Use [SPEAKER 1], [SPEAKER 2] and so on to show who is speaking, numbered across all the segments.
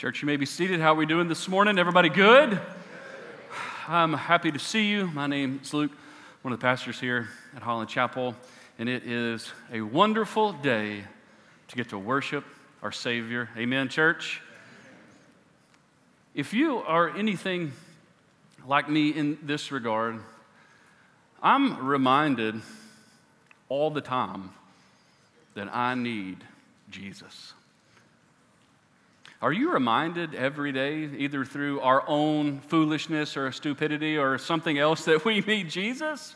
[SPEAKER 1] Church, you may be seated. How are we doing this morning? Everybody good? I'm happy to see you. My name is Luke, one of the pastors here at Holland Chapel, and it is a wonderful day to get to worship our Savior. Amen, church? If you are anything like me in this regard, I'm reminded all the time that I need Jesus. Are you reminded every day, either through our own foolishness or stupidity or something else, that we need Jesus?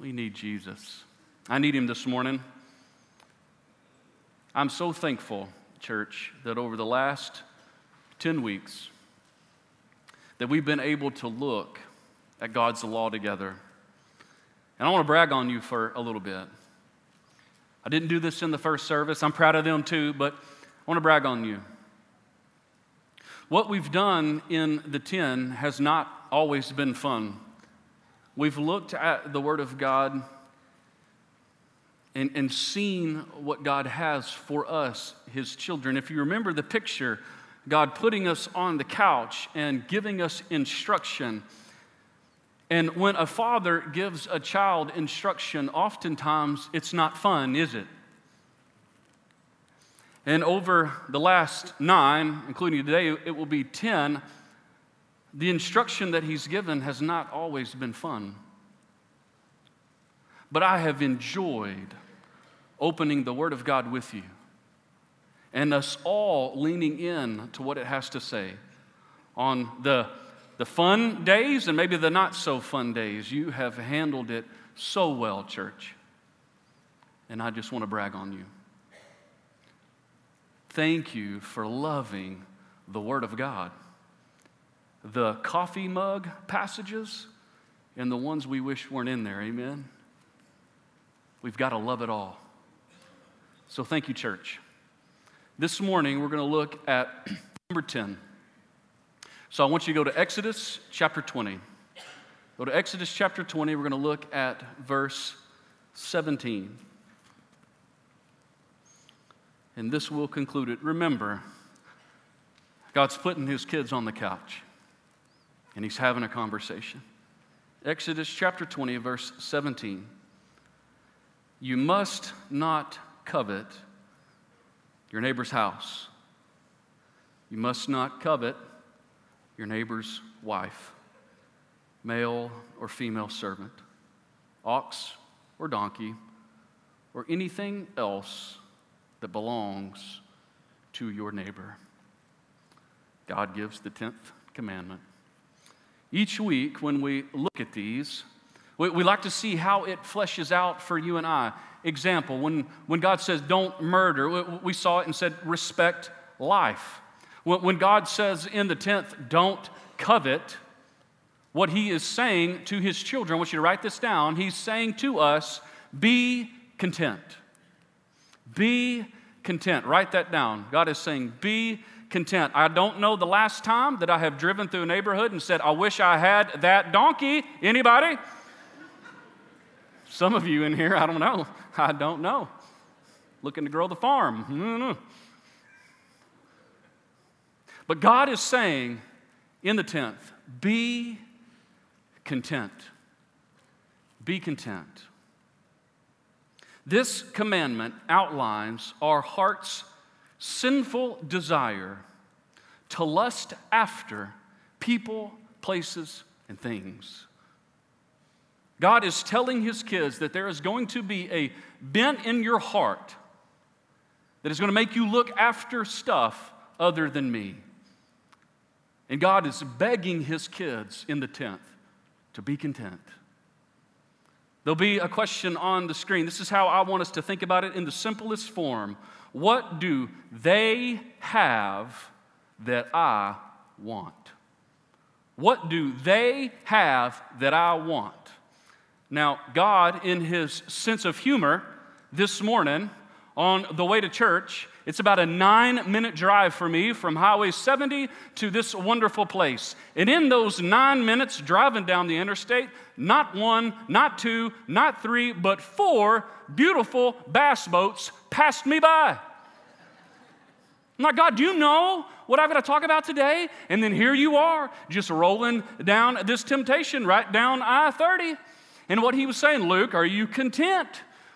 [SPEAKER 1] We need Jesus. I need him this morning. I'm so thankful, church, that over the last 10 weeks, that we've been able to look at God's law together. And I want to brag on you for a little bit. I didn't do this in the first service. I'm proud of them too, but I want to brag on you. What we've done in the 10 has not always been fun. We've looked at the Word of God and, and seen what God has for us, His children. If you remember the picture, God putting us on the couch and giving us instruction. And when a father gives a child instruction, oftentimes it's not fun, is it? And over the last nine, including today, it will be 10, the instruction that he's given has not always been fun. But I have enjoyed opening the Word of God with you and us all leaning in to what it has to say on the, the fun days and maybe the not so fun days. You have handled it so well, church. And I just want to brag on you thank you for loving the Word of God. The coffee mug passages and the ones we wish weren't in there, amen? We've got to love it all. So thank you, church. This morning, we're going to look at number 10. So I want you to go to Exodus chapter 20. Go to Exodus chapter 20. We're going to look at verse 17 and this will conclude it. Remember, God's putting his kids on the couch and he's having a conversation. Exodus chapter 20, verse 17. You must not covet your neighbor's house. You must not covet your neighbor's wife, male or female servant, ox or donkey, or anything else that belongs to your neighbor. God gives the 10th commandment. Each week, when we look at these, we, we, like to see how it fleshes out for you and I. Example, when, when God says, don't murder, we, we saw it and said, respect life. When, when God says in the 10th, don't covet, what He is saying to His children, I want you to write this down. He's saying to us, be content. Be content. Write that down. God is saying, Be content. I don't know the last time that I have driven through a neighborhood and said, I wish I had that donkey. Anybody? Some of you in here, I don't know. I don't know. Looking to grow the farm. Don't. But God is saying in the 10th, be content. Be content. This commandment outlines our heart's sinful desire to lust after people, places, and things. God is telling his kids that there is going to be a bent in your heart that is going to make you look after stuff other than me. And God is begging his kids in the 10th to be content. There'll be a question on the screen. This is how I want us to think about it in the simplest form. What do they have that I want? What do they have that I want? Now, God, in his sense of humor, this morning on the way to church, it's about a nine minute drive for me from Highway 70 to this wonderful place. And in those nine minutes driving down the interstate, not one, not two, not three, but four beautiful bass boats passed me by. I'm like, God, do you know what I've got to talk about today? And then here you are, just rolling down this temptation right down I 30. And what he was saying, Luke, are you content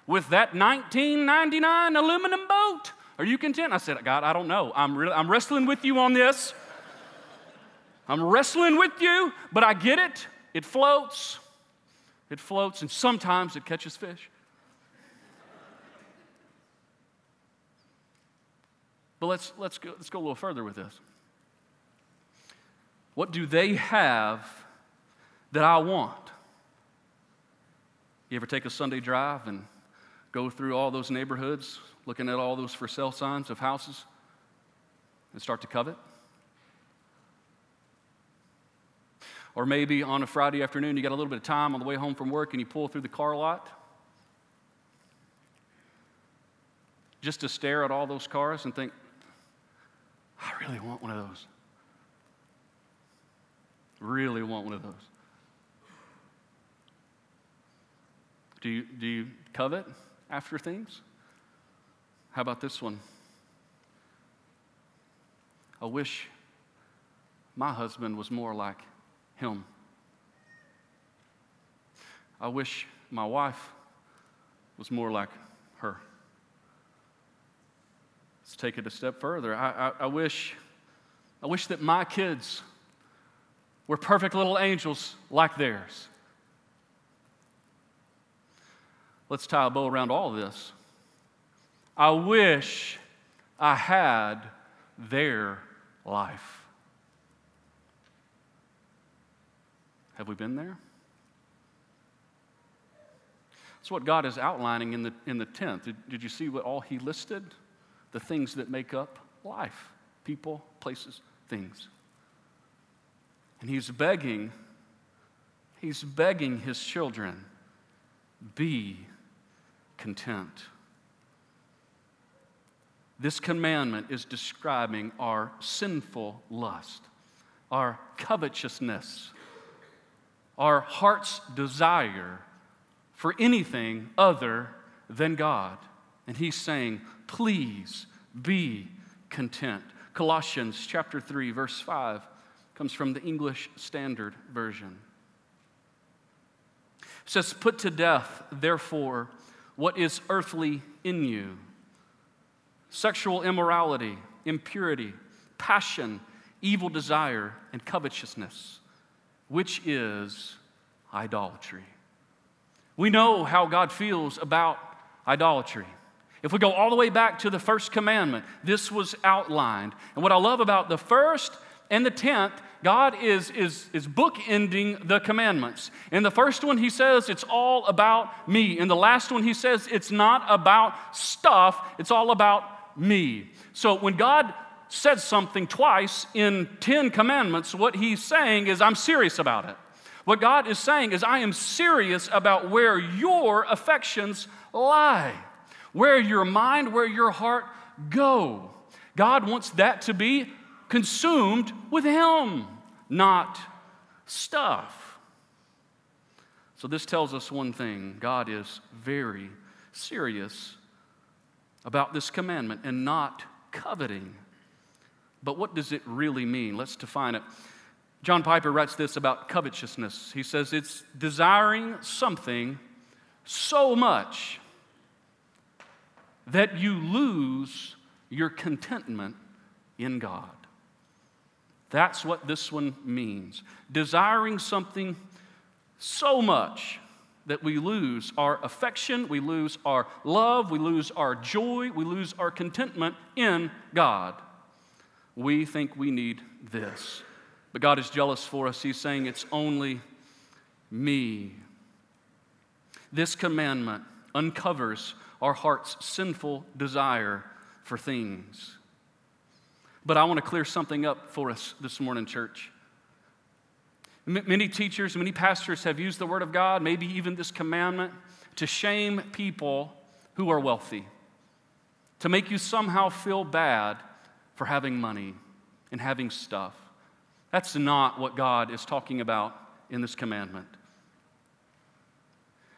[SPEAKER 1] with that 1999 aluminum boat? Are you content? I said, God, I don't know. I'm, really, I'm wrestling with you on this. I'm wrestling with you, but I get it. It floats. It floats, and sometimes it catches fish. But let's, let's, go, let's go a little further with this. What do they have that I want? You ever take a Sunday drive and go through all those neighborhoods, looking at all those for sale signs of houses, and start to covet? Or maybe on a Friday afternoon, you got a little bit of time on the way home from work and you pull through the car lot just to stare at all those cars and think, I really want one of those. Really want one of those. Do you, do you covet after things? How about this one? I wish my husband was more like him. I wish my wife was more like her. Let's take it a step further. I, I, I, wish, I wish that my kids were perfect little angels like theirs. Let's tie a bow around all this. I wish I had their life. Have we been there? That's what God is outlining in the, in the 10th. Did, did you see what all He listed? the things that make up life people, places, things. And he's begging, he's begging his children, be content. This commandment is describing our sinful lust, our covetousness, our heart's desire for anything other than God. And he's saying, please be content. Colossians chapter 3 verse 5 comes from the English Standard Version. It says put to death therefore what is earthly in you sexual immorality, impurity, passion, evil desire and covetousness which is idolatry. We know how God feels about idolatry. If we go all the way back to the first commandment, this was outlined. And what I love about the first and the tenth, God is, is, is bookending the commandments. In the first one, he says it's all about me. In the last one, he says it's not about stuff, it's all about me. So when God says something twice in 10 commandments, what he's saying is, I'm serious about it. What God is saying is, I am serious about where your affections lie where your mind, where your heart go. God wants that to be consumed with Him, not stuff. So, this tells us one thing God is very serious about this commandment and not coveting. But what does it really mean? Let's define it. John Piper writes this about covetousness. He says it's desiring something so much that you lose your contentment in God. That's what this one means. Desiring something so much that we lose our affection, we lose our love, we lose our joy, we lose our contentment in God. We think we need this. But God is jealous for us. He's saying, It's only me. This commandment uncovers our heart's sinful desire for things. But I want to clear something up for us this morning, church. M- many teachers, many pastors have used the Word of God, maybe even this commandment, to shame people who are wealthy, to make you somehow feel bad for having money and having stuff. That's not what God is talking about in this commandment.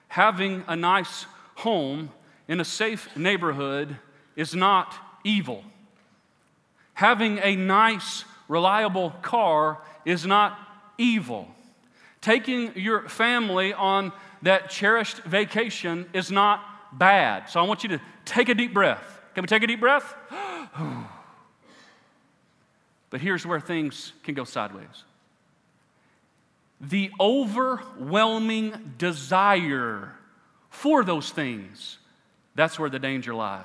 [SPEAKER 1] Having a nice home in a safe neighborhood is not evil. Having a nice, reliable car is not evil. Taking your family on that cherished vacation is not bad. So I want you to take a deep breath. Can we take a deep breath? but here's where things can go sideways the overwhelming desire for those things, that's where the danger lies.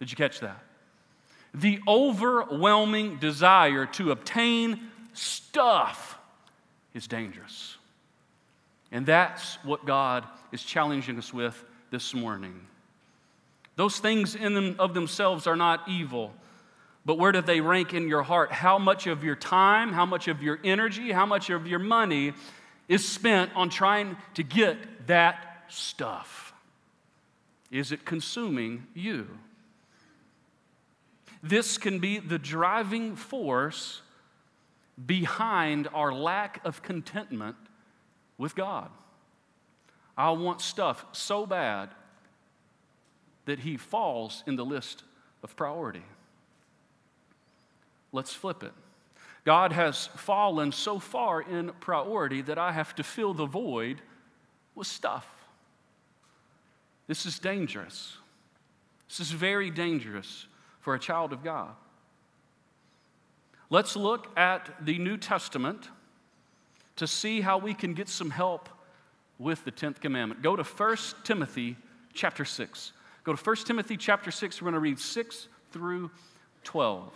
[SPEAKER 1] Did you catch that? The overwhelming desire to obtain stuff is dangerous. And that's what God is challenging us with this morning. Those things in them of themselves are not evil, but where do they rank in your heart? How much of your time, how much of your energy, how much of your money is spent on trying to get that stuff? Is it consuming you? This can be the driving force behind our lack of contentment with God. I want stuff so bad that he falls in the list of priority. Let's flip it. God has fallen so far in priority that I have to fill the void with stuff. This is dangerous. This is very dangerous for a child of God. Let's look at the New Testament to see how we can get some help with the 10th commandment. Go to 1 Timothy chapter 6. Go to 1 Timothy chapter 6. We're going to read 6 through 12.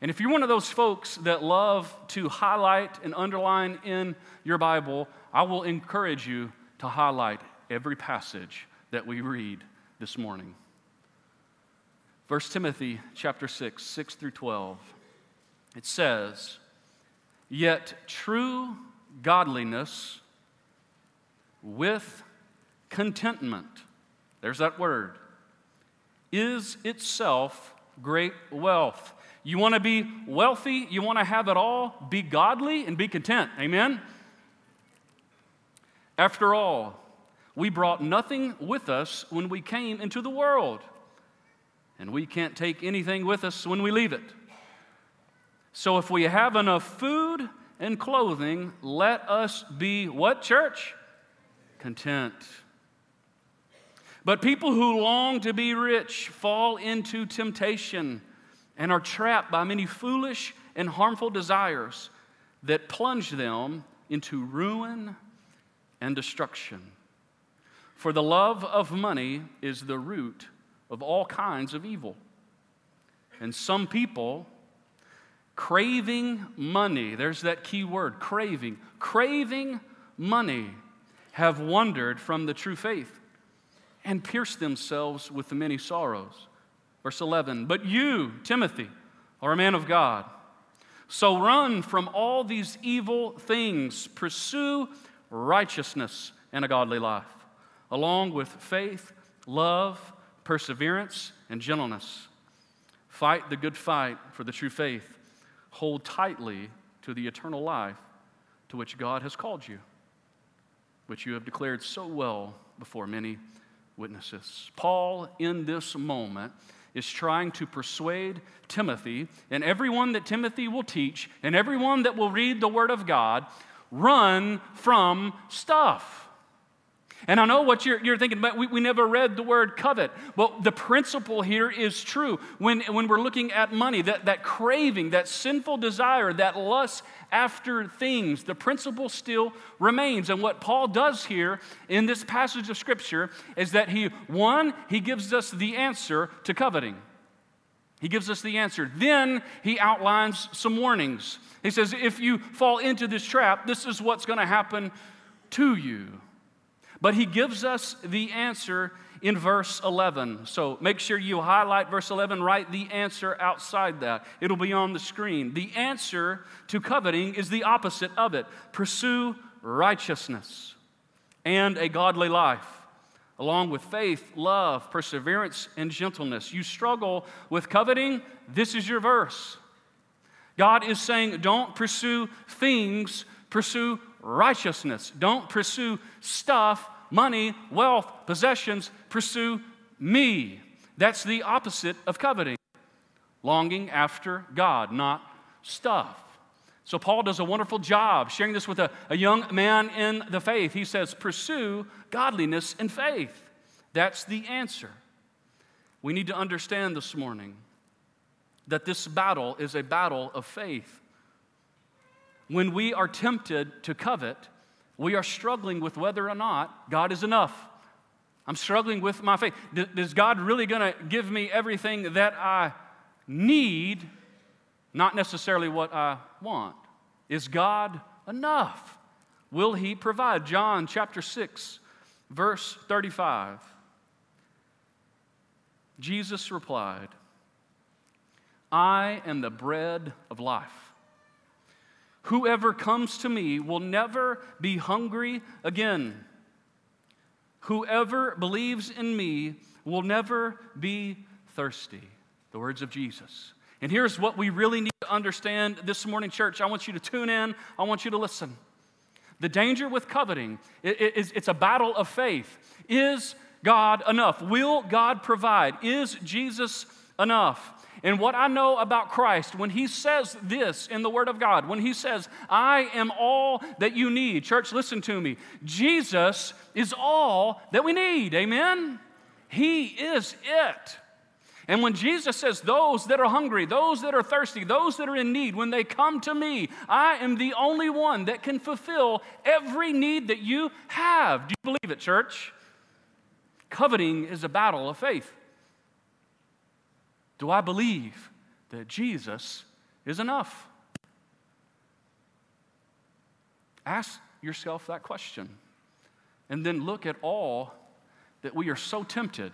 [SPEAKER 1] And if you're one of those folks that love to highlight and underline in your Bible, I will encourage you to highlight every passage that we read this morning. 1 Timothy chapter 6, 6 through 12. It says, Yet true godliness with contentment, there's that word, is itself great wealth. You want to be wealthy, you want to have it all, be godly and be content. Amen? After all, we brought nothing with us when we came into the world and we can't take anything with us when we leave it. So if we have enough food and clothing, let us be what, church? Content. But people who long to be rich fall into temptation and are trapped by many foolish and harmful desires that plunge them into ruin and destruction. For the love of money is the root of all kinds of evil. And some people, craving money, there's that key word craving, craving money, have wandered from the true faith and pierced themselves with the many sorrows. Verse 11, but you, Timothy, are a man of God. So run from all these evil things, pursue righteousness and a godly life, along with faith, love, perseverance, and gentleness. Fight the good fight for the true faith. Hold tightly to the eternal life to which God has called you, which you have declared so well before many witnesses. Paul, in this moment, is trying to persuade Timothy and everyone that Timothy will teach and everyone that will read the Word of God run from stuff. And I know what you're, you're thinking, but we, we never read the word covet. Well, the principle here is true. When, when we're looking at money, that, that craving, that sinful desire, that lust after things, the principle still remains. And what Paul does here in this passage of Scripture is that he, one, he gives us the answer to coveting. He gives us the answer. Then he outlines some warnings. He says, if you fall into this trap, this is what's going to happen to you. But he gives us the answer in verse 11. So make sure you highlight verse 11, write the answer outside that. It'll be on the screen. The answer to coveting is the opposite of it pursue righteousness and a godly life. Along with faith, love, perseverance, and gentleness. You struggle with coveting, this is your verse. God is saying, don't pursue things, pursue righteousness. Don't pursue stuff, money, wealth, possessions. Pursue me. That's the opposite of coveting. longing after God, not stuff. So, Paul does a wonderful job sharing this with a, a young man in the faith. He says, Pursue godliness and faith. That's the answer. We need to understand this morning that this battle is a battle of faith. When we are tempted to covet, we are struggling with whether or not God is enough. I'm struggling with my faith. Is God really going to give me everything that I need, not necessarily what I want? Is God enough? Will He provide? John chapter 6, verse 35. Jesus replied, I am the bread of life. Whoever comes to me will never be hungry again. Whoever believes in me will never be thirsty. The words of Jesus. And here's what we really need to understand this morning, church. I want you to tune in, I want you to listen. The danger with coveting is it's a battle of faith. Is God enough? Will God provide? Is Jesus enough? And what I know about Christ, when he says this in the Word of God, when he says, I am all that you need, church, listen to me. Jesus is all that we need. Amen? He is it. And when Jesus says, Those that are hungry, those that are thirsty, those that are in need, when they come to me, I am the only one that can fulfill every need that you have. Do you believe it, church? Coveting is a battle of faith. Do I believe that Jesus is enough? Ask yourself that question. And then look at all that we are so tempted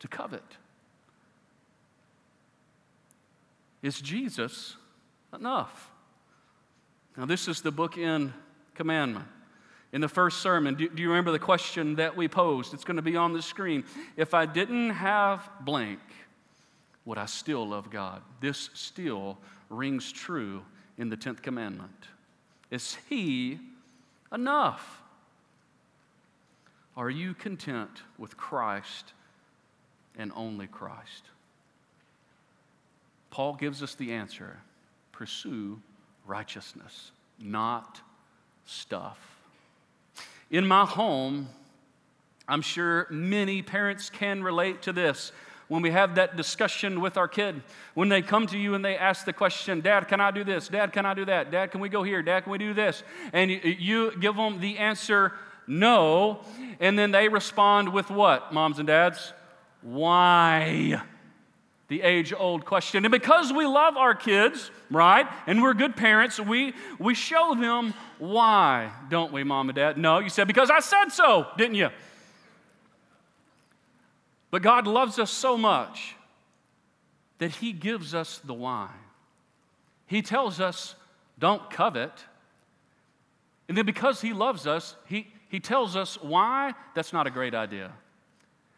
[SPEAKER 1] to covet. Is Jesus enough? Now, this is the bookend commandment. In the first sermon, do, do you remember the question that we posed? It's going to be on the screen. If I didn't have blank, would I still love God? This still rings true in the 10th commandment. Is He enough? Are you content with Christ and only Christ? Paul gives us the answer pursue righteousness, not stuff. In my home, I'm sure many parents can relate to this when we have that discussion with our kid, when they come to you and they ask the question, Dad, can I do this? Dad, can I do that? Dad, can we go here? Dad, can we do this? And you give them the answer, no. And then they respond with what, moms and dads? Why? The age old question. And because we love our kids, right, and we're good parents, we, we show them why, don't we, mom and dad? No, you said, because I said so, didn't you? But God loves us so much that He gives us the wine. He tells us, don't covet. And then because He loves us, He, he tells us why that's not a great idea.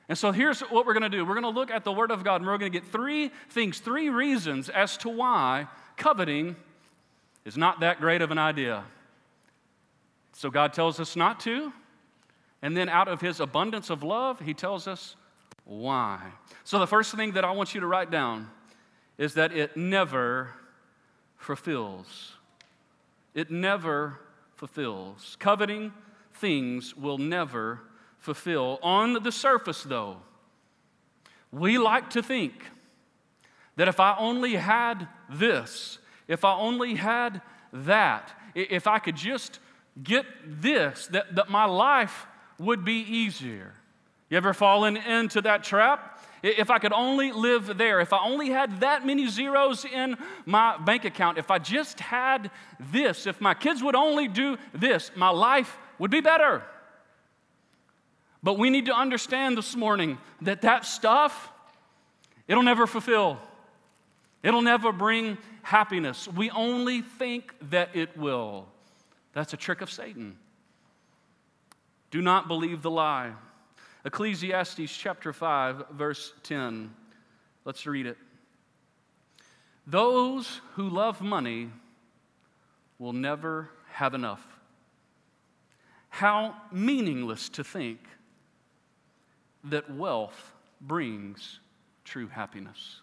[SPEAKER 1] And so here's what we're going to do we're going to look at the Word of God and we're going to get three things, three reasons as to why coveting is not that great of an idea. So God tells us not to. And then out of His abundance of love, He tells us why. So, the first thing that I want you to write down is that it never fulfills. It never fulfills. Coveting things will never fulfill. On the surface, though, we like to think that if I only had this, if I only had that, if I could just get this, that, that my life would be easier. You ever fallen into that trap? If I could only live there, if I only had that many zeros in my bank account, if I just had this, if my kids would only do this, my life would be better. But we need to understand this morning that that stuff, it'll never fulfill. It'll never bring happiness. We only think that it will. That's a trick of Satan. Do not believe the lie. Ecclesiastes chapter 5, verse 10. Let's read it. Those who love money will never have enough. How meaningless to think that wealth brings true happiness.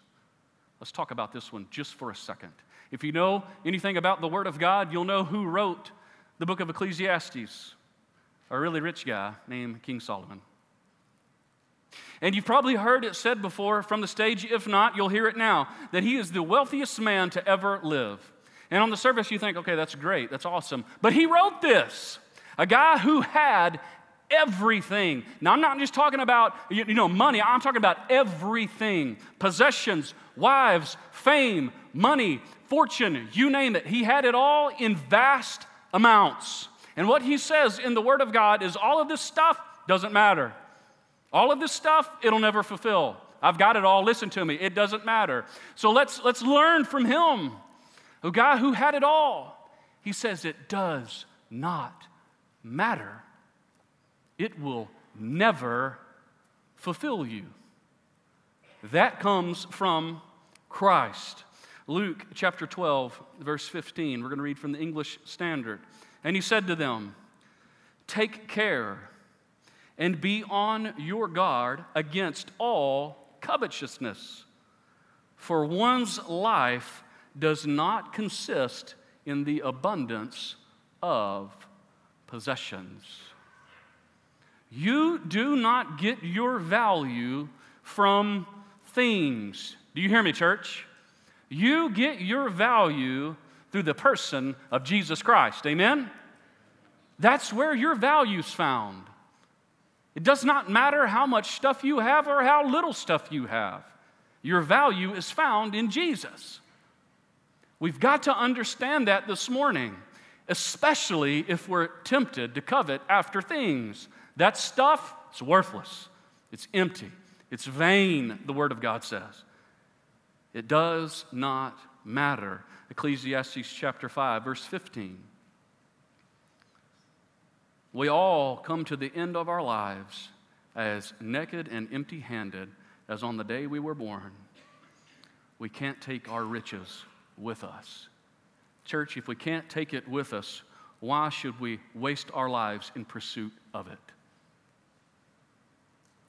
[SPEAKER 1] Let's talk about this one just for a second. If you know anything about the Word of God, you'll know who wrote the book of Ecclesiastes, a really rich guy named King Solomon. And you've probably heard it said before from the stage. If not, you'll hear it now that he is the wealthiest man to ever live. And on the surface, you think, okay, that's great, that's awesome. But he wrote this a guy who had everything. Now, I'm not just talking about, you know, money, I'm talking about everything possessions, wives, fame, money, fortune, you name it. He had it all in vast amounts. And what he says in the Word of God is all of this stuff doesn't matter. All of this stuff, it'll never fulfill. I've got it all. Listen to me. It doesn't matter. So let's, let's learn from him, a guy who had it all. He says it does not matter. It will never fulfill you. That comes from Christ. Luke chapter 12, verse 15. We're going to read from the English Standard. And he said to them, Take care and be on your guard against all covetousness. For one's life does not consist in the abundance of possessions. You do not get your value from things. Do you hear me, church? You get your value through the person of Jesus Christ. Amen? That's where your value's found. It does not matter how much stuff you have or how little stuff you have. Your value is found in Jesus. We've got to understand that this morning, especially if we're tempted to covet after things. That stuff is worthless, it's empty, it's vain, the Word of God says. It does not matter. Ecclesiastes chapter 5, verse 15. We all come to the end of our lives as naked and empty handed as on the day we were born. We can't take our riches with us. Church, if we can't take it with us, why should we waste our lives in pursuit of it?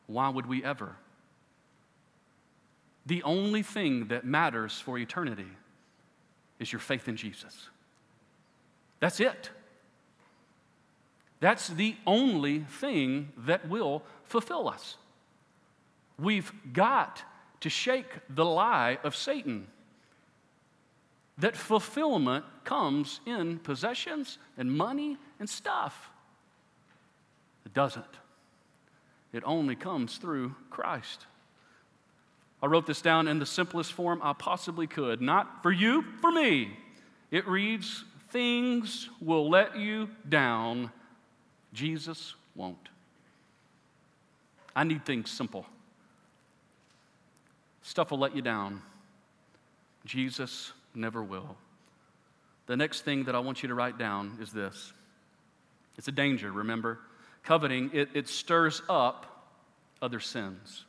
[SPEAKER 1] Why would we ever? The only thing that matters for eternity is your faith in Jesus. That's it. That's the only thing that will fulfill us. We've got to shake the lie of Satan that fulfillment comes in possessions and money and stuff. It doesn't. It only comes through Christ. I wrote this down in the simplest form I possibly could. Not for you, for me. It reads Things will let you down Jesus won't. I need things simple. Stuff will let you down. Jesus never will. The next thing that I want you to write down is this it's a danger, remember? Coveting, it, it stirs up other sins.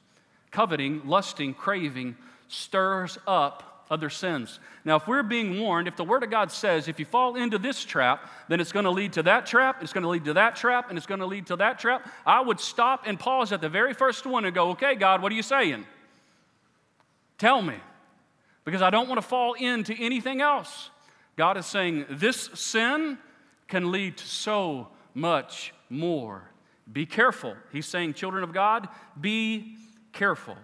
[SPEAKER 1] Coveting, lusting, craving stirs up other sins. Now, if we're being warned, if the Word of God says if you fall into this trap, then it's going to lead to that trap, it's going to lead to that trap, and it's going to lead to that trap, I would stop and pause at the very first one and go, okay, God, what are you saying? Tell me. Because I don't want to fall into anything else. God is saying this sin can lead to so much more. Be careful. He's saying, children of God, be careful.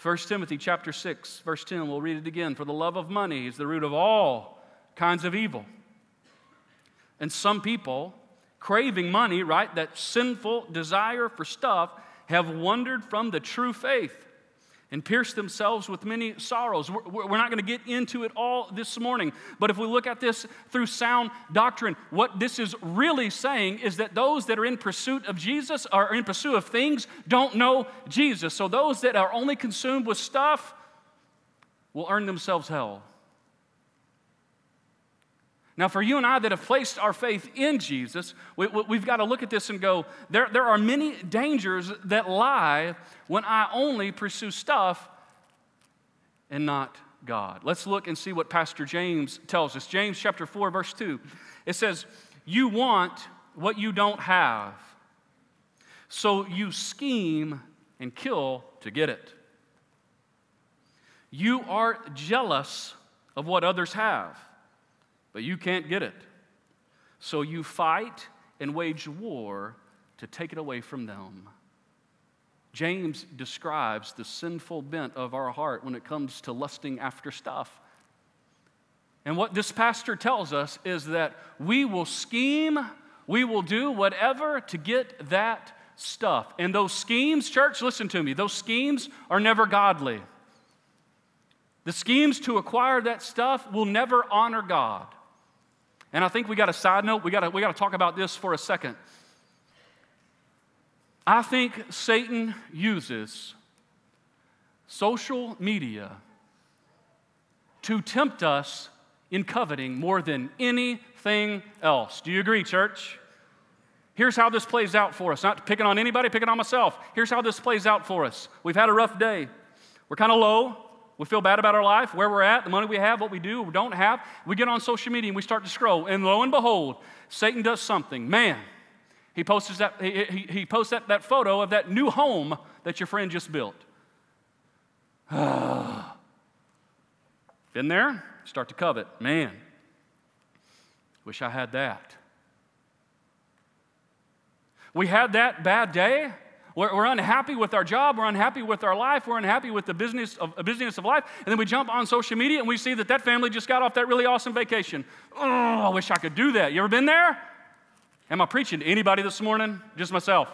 [SPEAKER 1] 1 Timothy chapter 6, verse 10, we'll read it again. For the love of money is the root of all kinds of evil. And some people, craving money, right, that sinful desire for stuff, have wandered from the true faith and pierced themselves with many sorrows. We're not going to get into it all this morning, but if we look at this through sound doctrine, what this is really saying is that those that are in pursuit of Jesus or in pursuit of things don't know Jesus. So those that are only consumed with stuff will earn themselves hell. Now, for you and I that have placed our faith in Jesus, we, have got to look at this and go, there, there are many dangers that lie when I only pursue stuff and not God. Let's look and see what Pastor James tells us. James chapter 4, verse 2. It says, You want what you don't have, so you scheme and kill to get it. You are jealous of what others have, but you can't get it. So you fight and wage war to take it away from them. James describes the sinful bent of our heart when it comes to lusting after stuff. And what this pastor tells us is that we will scheme, we will do whatever to get that stuff. And those schemes, church, listen to me, those schemes are never godly. The schemes to acquire that stuff will never honor God. And I think we got a side note, we got we to talk about this for a second. I think Satan uses social media to tempt us in coveting more than anything else. Do you agree, church? Here's how this plays out for us. Not picking on anybody, picking on myself. Here's how this plays out for us. We've had a rough day. We're kind of low. We feel bad about our life, where we're at, the money we have, what we do, we don't have. We get on social media and we start to scroll. And lo and behold, Satan does something. Man, he posts that, he, he, he posts that, that photo of that new home that your friend just built. Been there? Start to covet. Man, wish I had that. We had that bad day. We're, we're, unhappy with our job. We're unhappy with our life. We're unhappy with the business of, uh, business of life. And then we jump on social media and we see that that family just got off that really awesome vacation. Oh, I wish I could do that. You ever been there? Am I preaching to anybody this morning? Just myself.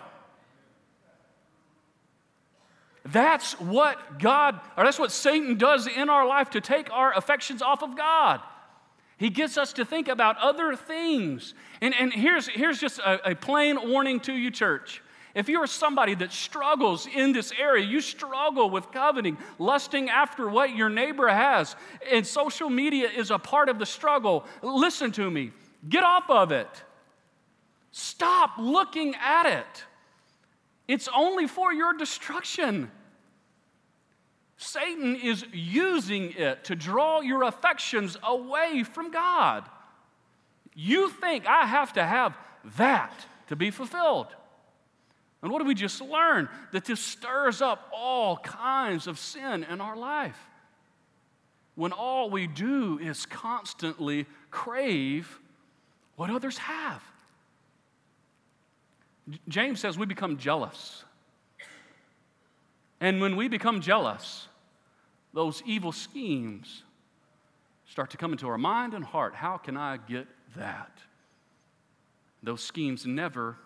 [SPEAKER 1] That's what God, or that's what Satan does in our life to take our affections off of God. He gets us to think about other things. And, and here's, here's just a, a plain warning to you, church. If you're somebody that struggles in this area, you struggle with coveting, lusting after what your neighbor has, and social media is a part of the struggle, listen to me. Get off of it. Stop looking at it. It's only for your destruction. Satan is using it to draw your affections away from God. You think I have to have that to be fulfilled. And what do we just learn? That this stirs up all kinds of sin in our life. When all we do is constantly crave what others have. James says we become jealous. And when we become jealous, those evil schemes start to come into our mind and heart. How can I get that? Those schemes never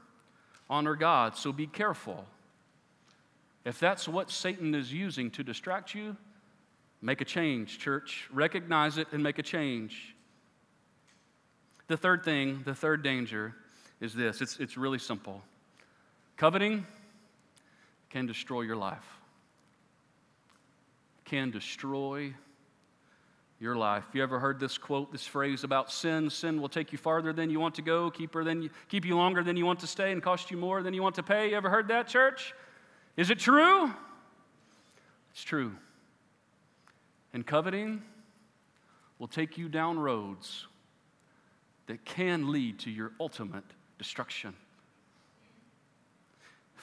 [SPEAKER 1] honor God, so be careful. If that's what Satan is using to distract you, make a change, church. Recognize it and make a change. The third thing, the third danger is this it's, it's really simple. Coveting can destroy your life can destroy your life. You ever heard this quote, this phrase about sin? Sin will take you farther than you want to go, keep, her than you, keep you longer than you want to stay, and cost you more than you want to pay. You ever heard that, church? Is it true? It's true. And coveting will take you down roads that can lead to your ultimate destruction.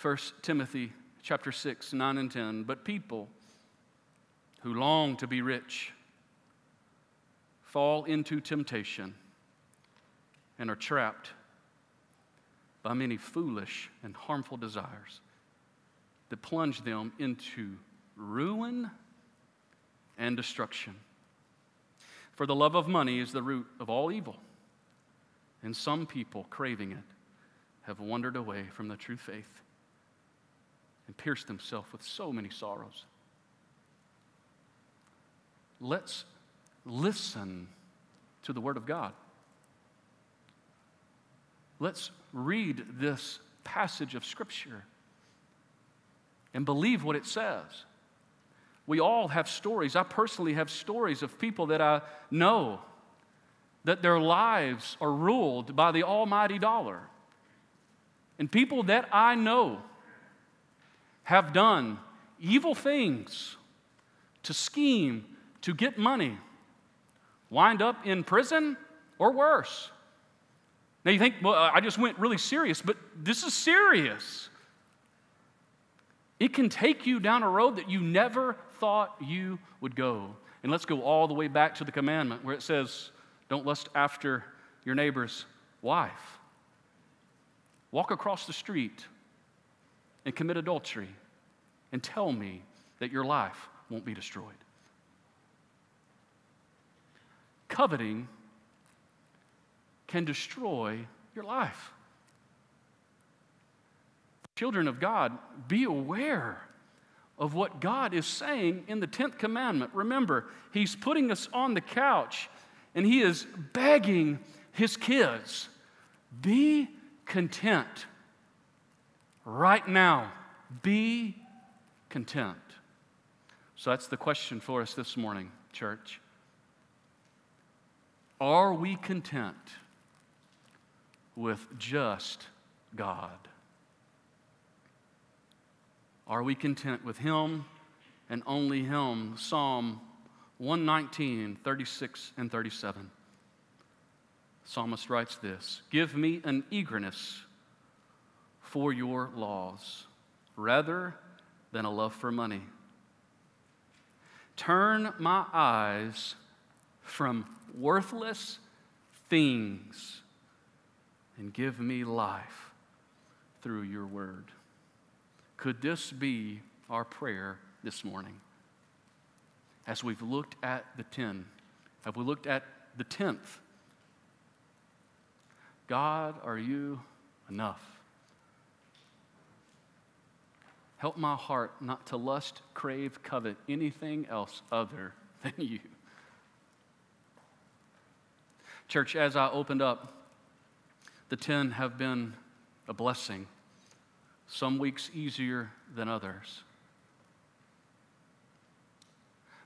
[SPEAKER 1] 1 Timothy chapter 6, 9 and 10. But people who long to be rich fall into temptation and are trapped by many foolish and harmful desires that plunge them into ruin and destruction. For the love of money is the root of all evil, and some people craving it have wandered away from the true faith and pierced themselves with so many sorrows. Let's listen to the Word of God. Let's read this passage of Scripture and believe what it says. We all have stories. I personally have stories of people that I know that their lives are ruled by the almighty dollar. And people that I know have done evil things to scheme to get money, wind up in prison or worse. Now you think, well, I just went really serious, but this is serious. It can take you down a road that you never thought you would go. And let's go all the way back to the commandment where it says, Don't lust after your neighbor's wife. Walk across the street and commit adultery and tell me that your life won't be destroyed. Coveting can destroy your life. Children of God, be aware of what God is saying in the 10th commandment. Remember, He's putting us on the couch and He is begging His kids be content right now. Be content. So that's the question for us this morning, church. Are we content with just God? Are we content with Him and only Him? Psalm 119, 36 and 37. Psalmist writes this Give me an eagerness for your laws rather than a love for money. Turn my eyes from worthless things and give me life through your word. Could this be our prayer this morning? As we've looked at the 10, have we looked at the 10th? God, are you enough? Help my heart not to lust, crave, covet anything else other than you. Church, as I opened up, the 10 have been a blessing some weeks easier than others.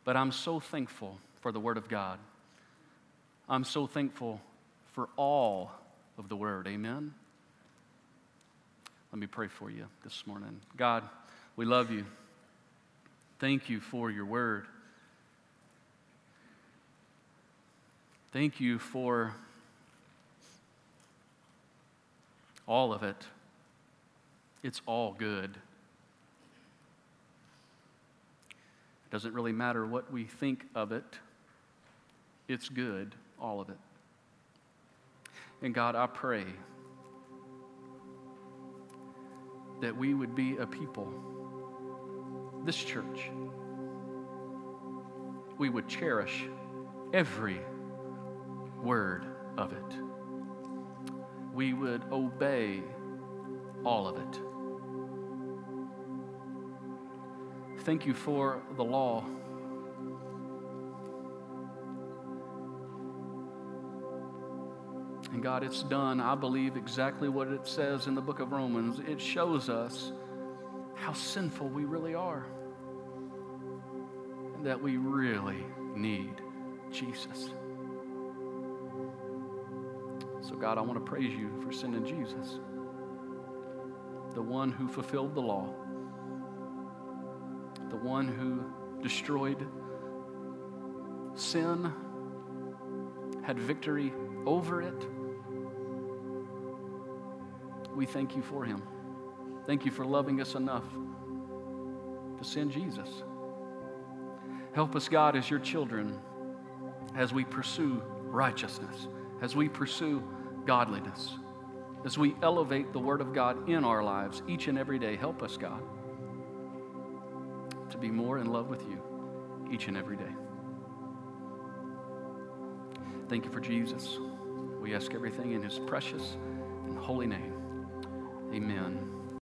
[SPEAKER 1] But I'm so thankful for the Word of God. I'm so thankful for all of the Word. Amen. Let me pray for you this morning. God, we love you. Thank you for your Word. Thank you for all of it. It's all good. It doesn't really matter what we think of it, it's good, all of it. And God, I pray that we would be a people, this church, we would cherish every word of it. We would obey all of it. Thank you for the law. And God, it's done, I believe, exactly what it says in the book of Romans. It shows us how sinful we really are and that we really need Jesus. So, God, I want to praise you for sending Jesus, the one who fulfilled the law the one who destroyed sin, had victory over it. We thank you for him. Thank you for loving us enough to send Jesus. Help us, God, as your children, as we pursue righteousness, as we pursue godliness, as we elevate the Word of God in our lives each and every day. Help us, God to be more in love with you each and every day. Thank you for Jesus. We ask everything in his precious and holy name. Amen.